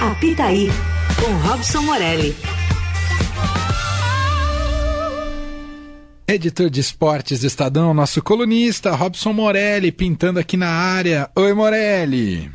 Apitaí, com Robson Morelli. Editor de esportes do Estadão, nosso colunista Robson Morelli, pintando aqui na área. Oi, Morelli.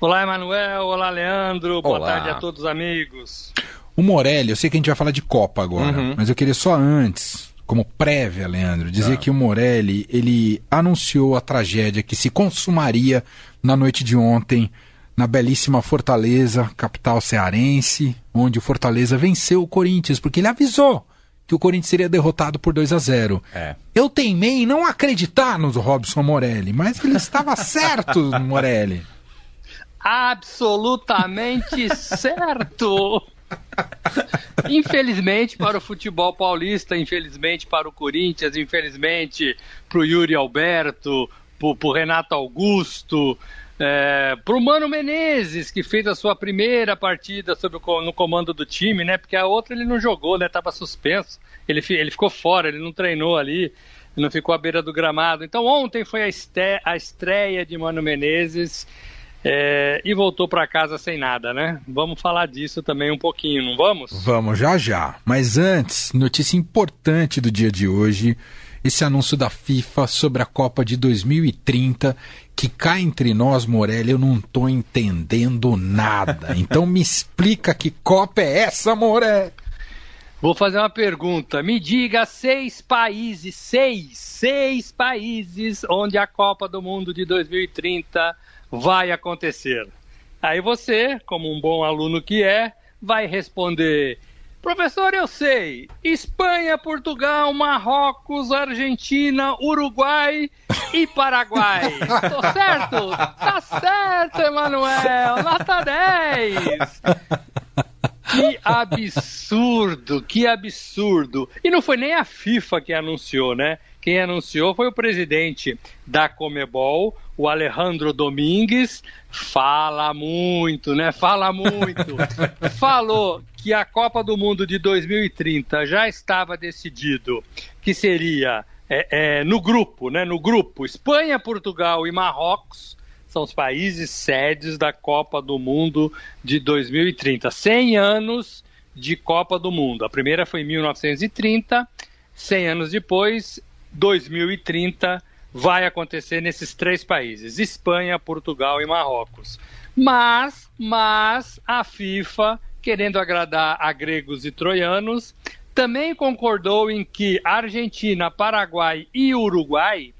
Olá, Emanuel. Olá, Leandro. Boa Olá. tarde a todos os amigos. O Morelli, eu sei que a gente vai falar de Copa agora, Uhum. mas eu queria só antes, como prévia, Leandro, dizer que o Morelli, ele anunciou a tragédia que se consumaria na noite de ontem na belíssima Fortaleza, capital cearense, onde o Fortaleza venceu o Corinthians, porque ele avisou que o Corinthians seria derrotado por 2 a 0. É. Eu teimei em não acreditar no Robson Morelli, mas ele estava certo, Morelli. Absolutamente certo! Infelizmente para o futebol paulista, infelizmente para o Corinthians, infelizmente para o Yuri Alberto, para o Renato Augusto, é, para o Mano Menezes, que fez a sua primeira partida o no comando do time, né? Porque a outra ele não jogou, né? Estava suspenso. Ele, ele ficou fora, ele não treinou ali, não ficou à beira do gramado. Então ontem foi a, este- a estreia de Mano Menezes. É, e voltou para casa sem nada, né? Vamos falar disso também um pouquinho, não vamos? Vamos já já. Mas antes, notícia importante do dia de hoje: esse anúncio da FIFA sobre a Copa de 2030, que cá entre nós, Morelli, eu não tô entendendo nada. Então me explica que Copa é essa, Morelli? Vou fazer uma pergunta. Me diga seis países, seis, seis países onde a Copa do Mundo de 2030 vai acontecer. Aí você, como um bom aluno que é, vai responder: Professor, eu sei. Espanha, Portugal, Marrocos, Argentina, Uruguai e Paraguai. Tô certo? Tá certo, Emanuel. Nota 10. Absurdo, que absurdo. E não foi nem a FIFA que anunciou, né? Quem anunciou foi o presidente da Comebol, o Alejandro Domingues. Fala muito, né? Fala muito. Falou que a Copa do Mundo de 2030 já estava decidido que seria é, é, no grupo, né? No grupo Espanha, Portugal e Marrocos são os países sedes da Copa do Mundo de 2030. 100 anos de Copa do Mundo. A primeira foi em 1930, 100 anos depois, 2030, vai acontecer nesses três países: Espanha, Portugal e Marrocos. Mas, mas a FIFA, querendo agradar a gregos e troianos, também concordou em que Argentina, Paraguai e Uruguai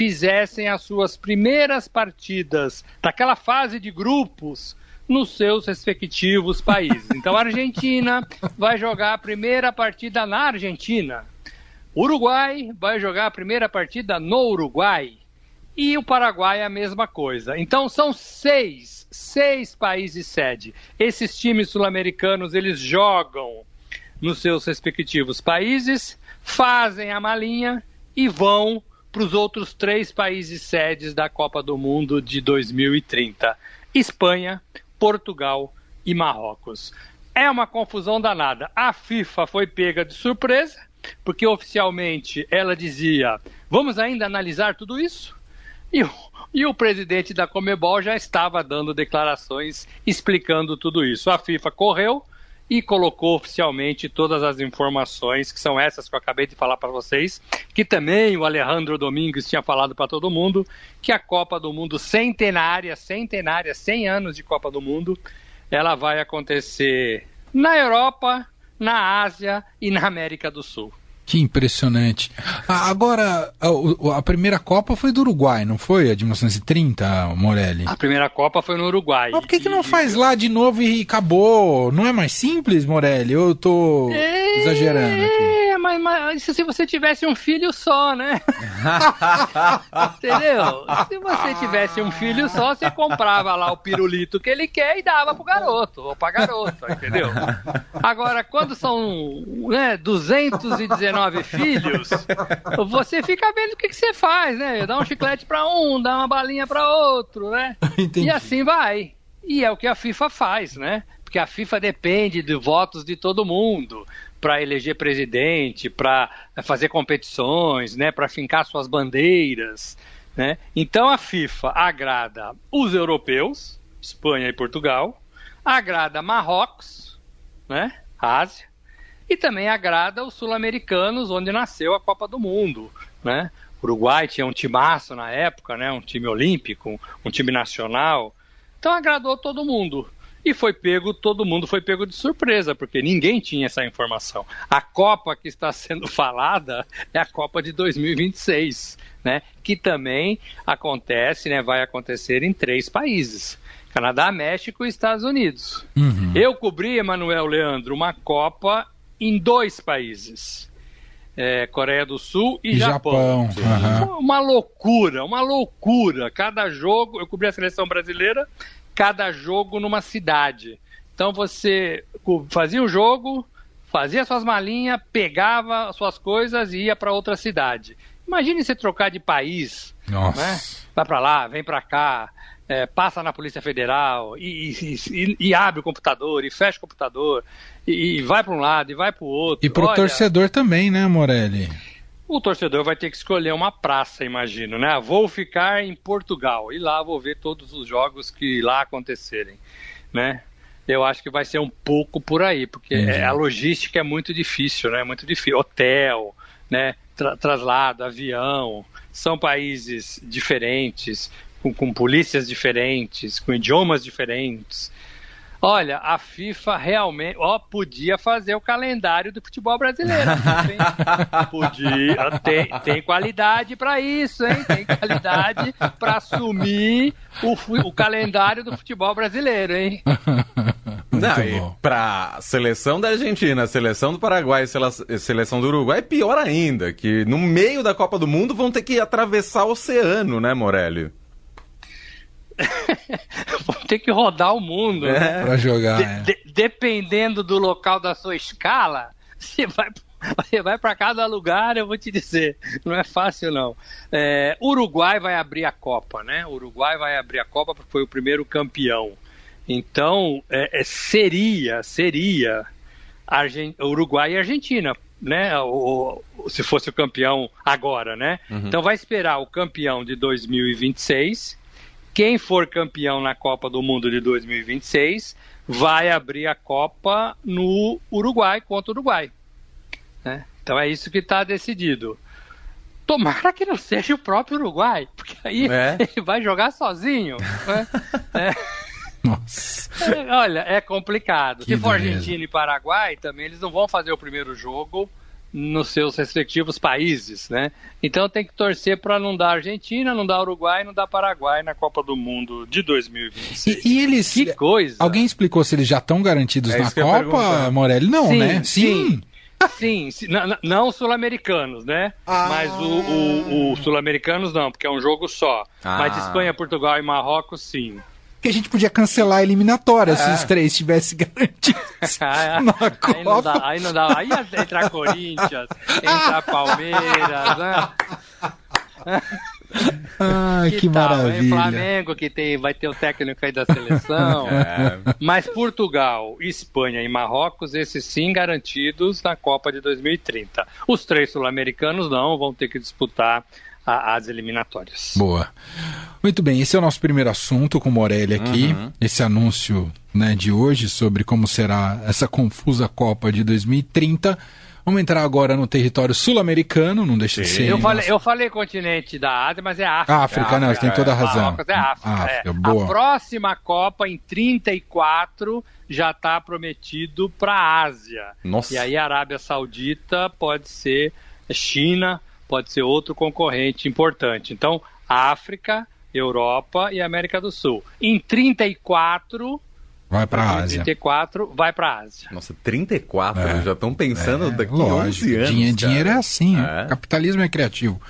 fizessem as suas primeiras partidas daquela fase de grupos nos seus respectivos países. Então a Argentina vai jogar a primeira partida na Argentina. Uruguai vai jogar a primeira partida no Uruguai. E o Paraguai é a mesma coisa. Então são seis, seis países sede. Esses times sul-americanos, eles jogam nos seus respectivos países, fazem a malinha e vão para os outros três países sedes da Copa do Mundo de 2030: Espanha, Portugal e Marrocos. É uma confusão danada. A FIFA foi pega de surpresa, porque oficialmente ela dizia: vamos ainda analisar tudo isso? E o, e o presidente da Comebol já estava dando declarações explicando tudo isso. A FIFA correu e colocou oficialmente todas as informações, que são essas que eu acabei de falar para vocês, que também o Alejandro Domingues tinha falado para todo mundo, que a Copa do Mundo centenária, centenária, 100 anos de Copa do Mundo, ela vai acontecer na Europa, na Ásia e na América do Sul. Que impressionante. Ah, agora, a, a primeira Copa foi do Uruguai, não foi? A de 1930, Morelli? A primeira Copa foi no Uruguai. Mas por que, que não faz lá de novo e acabou? Não é mais simples, Morelli? Eu tô exagerando aqui. Mas, mas se você tivesse um filho só, né? Entendeu? Se você tivesse um filho só, você comprava lá o pirulito que ele quer e dava pro garoto, ou pra garota, entendeu? Agora, quando são né, 219 filhos, você fica vendo o que, que você faz, né? Dá um chiclete pra um, dá uma balinha pra outro, né? Entendi. E assim vai. E é o que a FIFA faz, né? Porque a FIFA depende de votos de todo mundo para eleger presidente, para fazer competições, né? Para fincar suas bandeiras, né? Então a FIFA agrada os europeus, Espanha e Portugal, agrada Marrocos, né? Ásia, e também agrada os sul-americanos, onde nasceu a Copa do Mundo, né? O Uruguai tinha um timaço na época, né? Um time olímpico, um time nacional. Então agradou todo mundo. E foi pego, todo mundo foi pego de surpresa, porque ninguém tinha essa informação. A Copa que está sendo falada é a Copa de 2026, né? Que também acontece, né? Vai acontecer em três países. Canadá, México e Estados Unidos. Uhum. Eu cobri, Emanuel Leandro, uma Copa em dois países. É, Coreia do Sul e, e Japão. Japão. Uhum. Uma loucura, uma loucura. Cada jogo, eu cobri a seleção brasileira, cada jogo numa cidade. Então você fazia o jogo, fazia suas malinhas, pegava suas coisas e ia para outra cidade. Imagine você trocar de país, Nossa. né? Vai para lá, vem para cá é, passa na Polícia Federal e, e, e, abre o computador e fecha o computador e, e vai para um lado e vai para o outro. E para o torcedor também, né, Morelli? O torcedor vai ter que escolher uma praça, imagino, né? Vou ficar em Portugal e lá vou ver todos os jogos que lá acontecerem, né? Eu acho que vai ser um pouco por aí, porque é, a logística é muito difícil, né? Muito difícil. Hotel, né? Tra traslado, avião, são países diferentes, com, com polícias diferentes, com idiomas diferentes. Olha, a FIFA realmente, ó, podia fazer o calendário do futebol brasileiro. podia, tem, tem qualidade para isso, hein? Tem qualidade para assumir o, o calendário do futebol brasileiro, hein? Não, para seleção da Argentina, seleção do Paraguai, seleção do Uruguai, é pior ainda, que no meio da Copa do Mundo vão ter que atravessar o oceano, né, Morelli? Vão ter que rodar o mundo. É. Né? Para jogar. De, é. de, dependendo do local da sua escala, você vai você vai para cada lugar, eu vou te dizer, não é fácil não. É, Uruguai vai abrir a Copa, né? Uruguai vai abrir a Copa porque foi o primeiro campeão. Então é, é, seria, seria Argent... Uruguai e Argentina, né? O, se fosse o campeão agora, né? Uhum. Então vai esperar o campeão de 2026 quem for campeão na Copa do Mundo de 2026 vai abrir a Copa no Uruguai contra o Uruguai. Né? Então é isso que está decidido. Tomara que não seja o próprio Uruguai, porque aí é. ele vai jogar sozinho. Né? é. Nossa. Olha, é complicado. Que Se for Argentina e Paraguai, também eles não vão fazer o primeiro jogo nos seus respectivos países, né? Então tem que torcer para não dar Argentina, não dar Uruguai, não dar Paraguai na Copa do Mundo de 2026. E, e eles, que coisa! Alguém explicou se eles já estão garantidos é na Copa, Morelli? Não, sim, né? Sim. Sim, sim não, não sul-americanos, né? Ah. Mas o, o, o sul-americanos não, porque é um jogo só. Ah. Mas Espanha, Portugal e Marrocos, sim que a gente podia cancelar a eliminatória é. se os três tivessem garantidos ah, na aí Copa. Não dá, aí não dá, aí ia entrar Corinthians, entrar Palmeiras, né? Ai, que, que tal, maravilha. Hein? Flamengo, que tem, vai ter o técnico aí da seleção. é. Mas Portugal, Espanha e Marrocos, esses sim garantidos na Copa de 2030. Os três sul-americanos não, vão ter que disputar as eliminatórias. Boa. Muito bem, esse é o nosso primeiro assunto com o Morelli aqui, uhum. esse anúncio né, de hoje sobre como será essa confusa Copa de 2030. Vamos entrar agora no território sul-americano, não deixa de ser. Eu falei, eu falei continente da Ásia, mas é África. África, África não, você tem toda a razão. Marrocos é África. África é. Boa. A próxima Copa, em 34, já está prometido para a Ásia. Nossa. E aí a Arábia Saudita pode ser China, pode ser outro concorrente importante. Então, África, Europa e América do Sul. Em 34 Vai para a Ásia. 34 vai para a Ásia. Nossa, 34, é. já estão pensando é, daqui a 11 anos. Dinheiro, dinheiro é assim, é. capitalismo é criativo.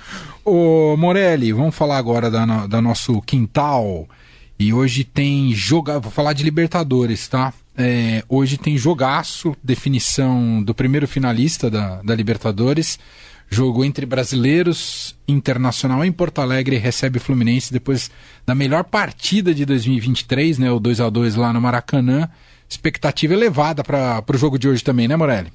Ô Morelli, vamos falar agora da, da nosso quintal. E hoje tem jogar, vou falar de Libertadores, tá? É, hoje tem jogaço, definição do primeiro finalista da, da Libertadores. Jogo entre brasileiros, Internacional em Porto Alegre recebe o Fluminense depois da melhor partida de 2023, né? O 2 a 2 lá no Maracanã. Expectativa elevada para o jogo de hoje também, né, Morelli?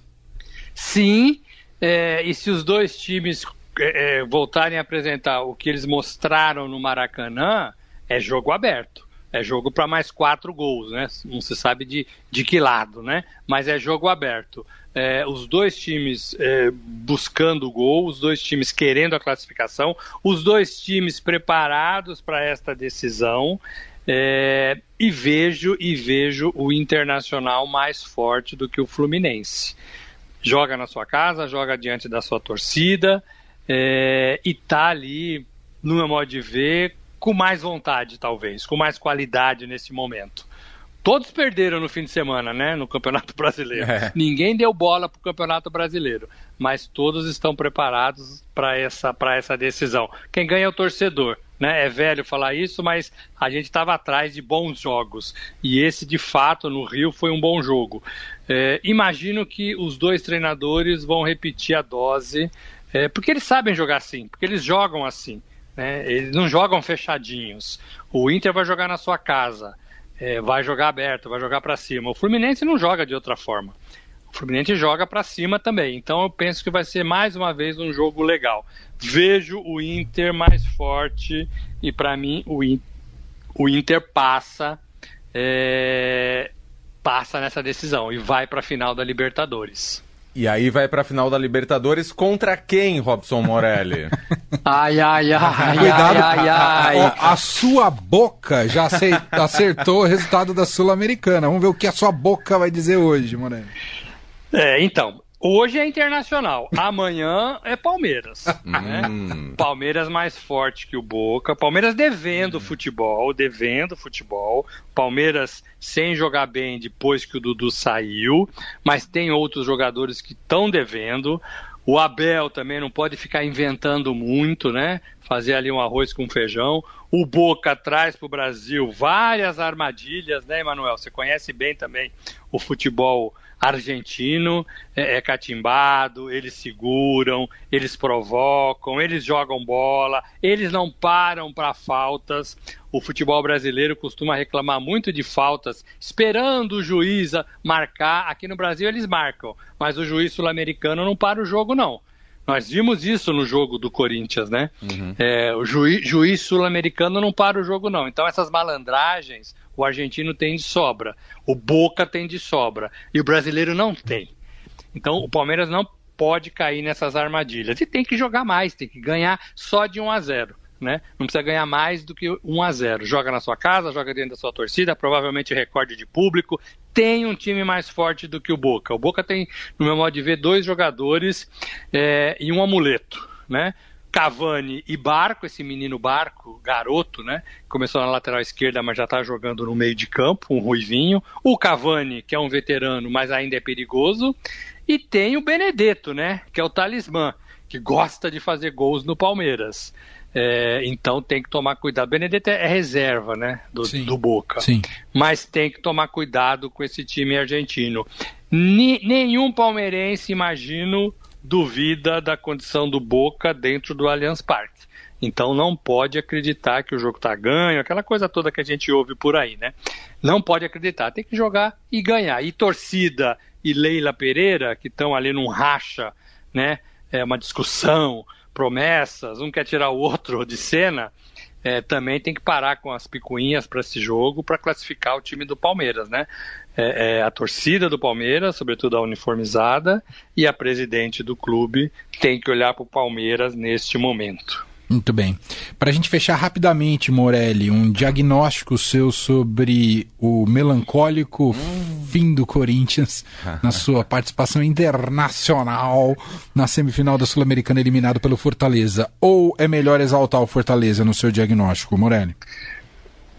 Sim, é, e se os dois times é, voltarem a apresentar o que eles mostraram no Maracanã, é jogo aberto. É jogo para mais quatro gols, né? Não se sabe de, de que lado, né? Mas é jogo aberto. É, os dois times é, buscando o gol, os dois times querendo a classificação, os dois times preparados para esta decisão. É, e vejo e vejo o Internacional mais forte do que o Fluminense. Joga na sua casa, joga diante da sua torcida é, e tá ali, no meu modo de ver, com mais vontade, talvez, com mais qualidade nesse momento. Todos perderam no fim de semana, né, no Campeonato Brasileiro. É. Ninguém deu bola para o Campeonato Brasileiro, mas todos estão preparados para essa, essa decisão. Quem ganha é o torcedor. Né? É velho falar isso, mas a gente estava atrás de bons jogos. E esse, de fato, no Rio foi um bom jogo. É, imagino que os dois treinadores vão repetir a dose, é, porque eles sabem jogar assim, porque eles jogam assim. Né? Eles não jogam fechadinhos. O Inter vai jogar na sua casa, é, vai jogar aberto, vai jogar para cima. O Fluminense não joga de outra forma. O Fluminense joga para cima também. Então eu penso que vai ser mais uma vez um jogo legal. Vejo o Inter mais forte e para mim o, In o Inter passa é, passa nessa decisão e vai para a final da Libertadores. E aí vai para a final da Libertadores contra quem, Robson Morelli? ai, ai, ai, Cuidado, ai, ai, ai. A, a sua boca já acertou o resultado da Sul-Americana. Vamos ver o que a sua boca vai dizer hoje, Morelli. É, então, Hoje é Internacional, amanhã é Palmeiras. né? Hum. Palmeiras mais forte que o Boca. Palmeiras devendo hum. futebol, devendo futebol. Palmeiras sem jogar bem depois que o Dudu saiu, mas tem outros jogadores que estão devendo. O Abel também não pode ficar inventando muito, né? Fazer ali um arroz com feijão. O Boca traz para o Brasil várias armadilhas, né, Emanuel? Você conhece bem também o futebol argentino é, é, catimbado, eles seguram, eles provocam, eles jogam bola, eles não param para faltas. O futebol brasileiro costuma reclamar muito de faltas, esperando o juiz marcar. Aqui no Brasil eles marcam, mas o juiz sul-americano não para o jogo, não. Nós vimos isso no jogo do Corinthians, né? Uhum. É, o juiz, juiz sul-americano não para o jogo, não. Então, essas malandragens, o argentino tem de sobra, o Boca tem de sobra, e o brasileiro não tem. Então, o Palmeiras não pode cair nessas armadilhas. E tem que jogar mais, tem que ganhar só de 1 a 0 né? Não precisa ganhar mais do que 1 a 0. Joga na sua casa, joga dentro da sua torcida, provavelmente recorde de público. Tem um time mais forte do que o Boca. O Boca tem, no meu modo de ver, dois jogadores é, e um amuleto, né? Cavani e Barco, esse menino Barco, garoto, né? Começou na lateral esquerda, mas já está jogando no meio de campo, um ruivinho. O Cavani, que é um veterano, mas ainda é perigoso. E tem o Benedetto, né? Que é o talismã, que gosta de fazer gols no Palmeiras. É, então tem que tomar cuidado. Benedetto é reserva, né, do, sim, do Boca. Sim. Mas tem que tomar cuidado com esse time argentino. Ni, nenhum palmeirense, imagino, duvida da condição do Boca dentro do Allianz Parque. Então não pode acreditar que o jogo está ganho, aquela coisa toda que a gente ouve por aí, né? Não pode acreditar, tem que jogar e ganhar. E torcida e Leila Pereira, que estão ali num racha, né? É uma discussão promessas, um quer tirar o outro de cena, é, também tem que parar com as picuinhas para esse jogo para classificar o time do Palmeiras, né? É, é, a torcida do Palmeiras, sobretudo a uniformizada, e a presidente do clube tem que olhar para o Palmeiras neste momento. Muito bem. Para a gente fechar rapidamente, Morelli, um diagnóstico seu sobre o melancólico hum. fim do Corinthians na sua participação internacional na semifinal da Sul-Americana eliminado pelo Fortaleza. Ou é melhor exaltar o Fortaleza no seu diagnóstico, Morelli?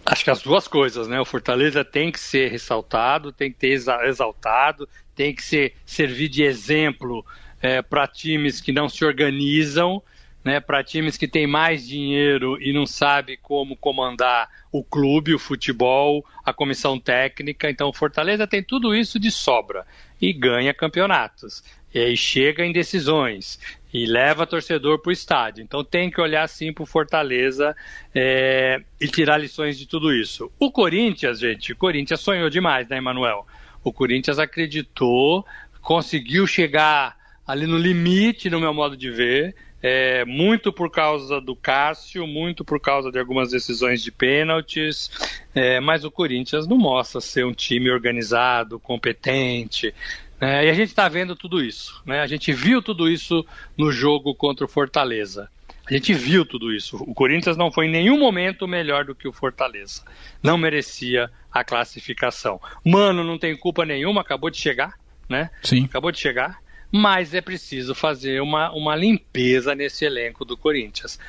Acho que as duas coisas, né? O Fortaleza tem que ser ressaltado, tem que ter exaltado, tem que ser servir de exemplo é, para times que não se organizam né, para times que têm mais dinheiro e não sabe como comandar o clube, o futebol, a comissão técnica. Então, Fortaleza tem tudo isso de sobra e ganha campeonatos. E aí chega em decisões e leva torcedor para o estádio. Então tem que olhar sim para o Fortaleza é, e tirar lições de tudo isso. O Corinthians, gente, o Corinthians sonhou demais, né, Emanuel? O Corinthians acreditou, conseguiu chegar ali no limite, no meu modo de ver, é, muito por causa do Cássio, muito por causa de algumas decisões de pênaltis, é, mas o Corinthians não mostra ser um time organizado, competente. Né? E a gente está vendo tudo isso. Né? A gente viu tudo isso no jogo contra o Fortaleza. A gente viu tudo isso. O Corinthians não foi em nenhum momento melhor do que o Fortaleza. Não merecia a classificação. Mano, não tem culpa nenhuma, acabou de chegar, né? Sim. Acabou de chegar mas é preciso fazer uma, uma limpeza nesse elenco do Corinthians.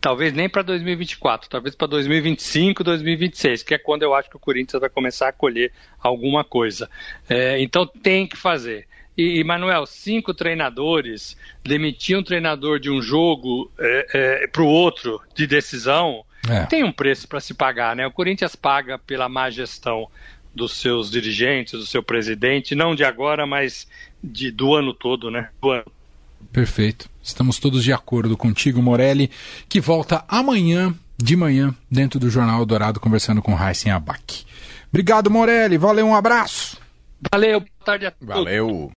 Talvez nem para 2024, talvez para 2025, 2026, que é quando eu acho que o Corinthians vai começar a colher alguma coisa. É, então tem que fazer. E, Manuel, cinco treinadores demitir um treinador de um jogo é, é, para o outro de decisão é. tem um preço para se pagar, né? O Corinthians paga pela má gestão dos seus dirigentes, do seu presidente, não de agora, mas de, do ano todo, né? Do ano. Perfeito. Estamos todos de acordo contigo, Morelli, que volta amanhã de manhã dentro do Jornal Dourado conversando com Heisen Abac. Obrigado, Morelli. Valeu, um abraço. Valeu, boa tarde a todos. Valeu.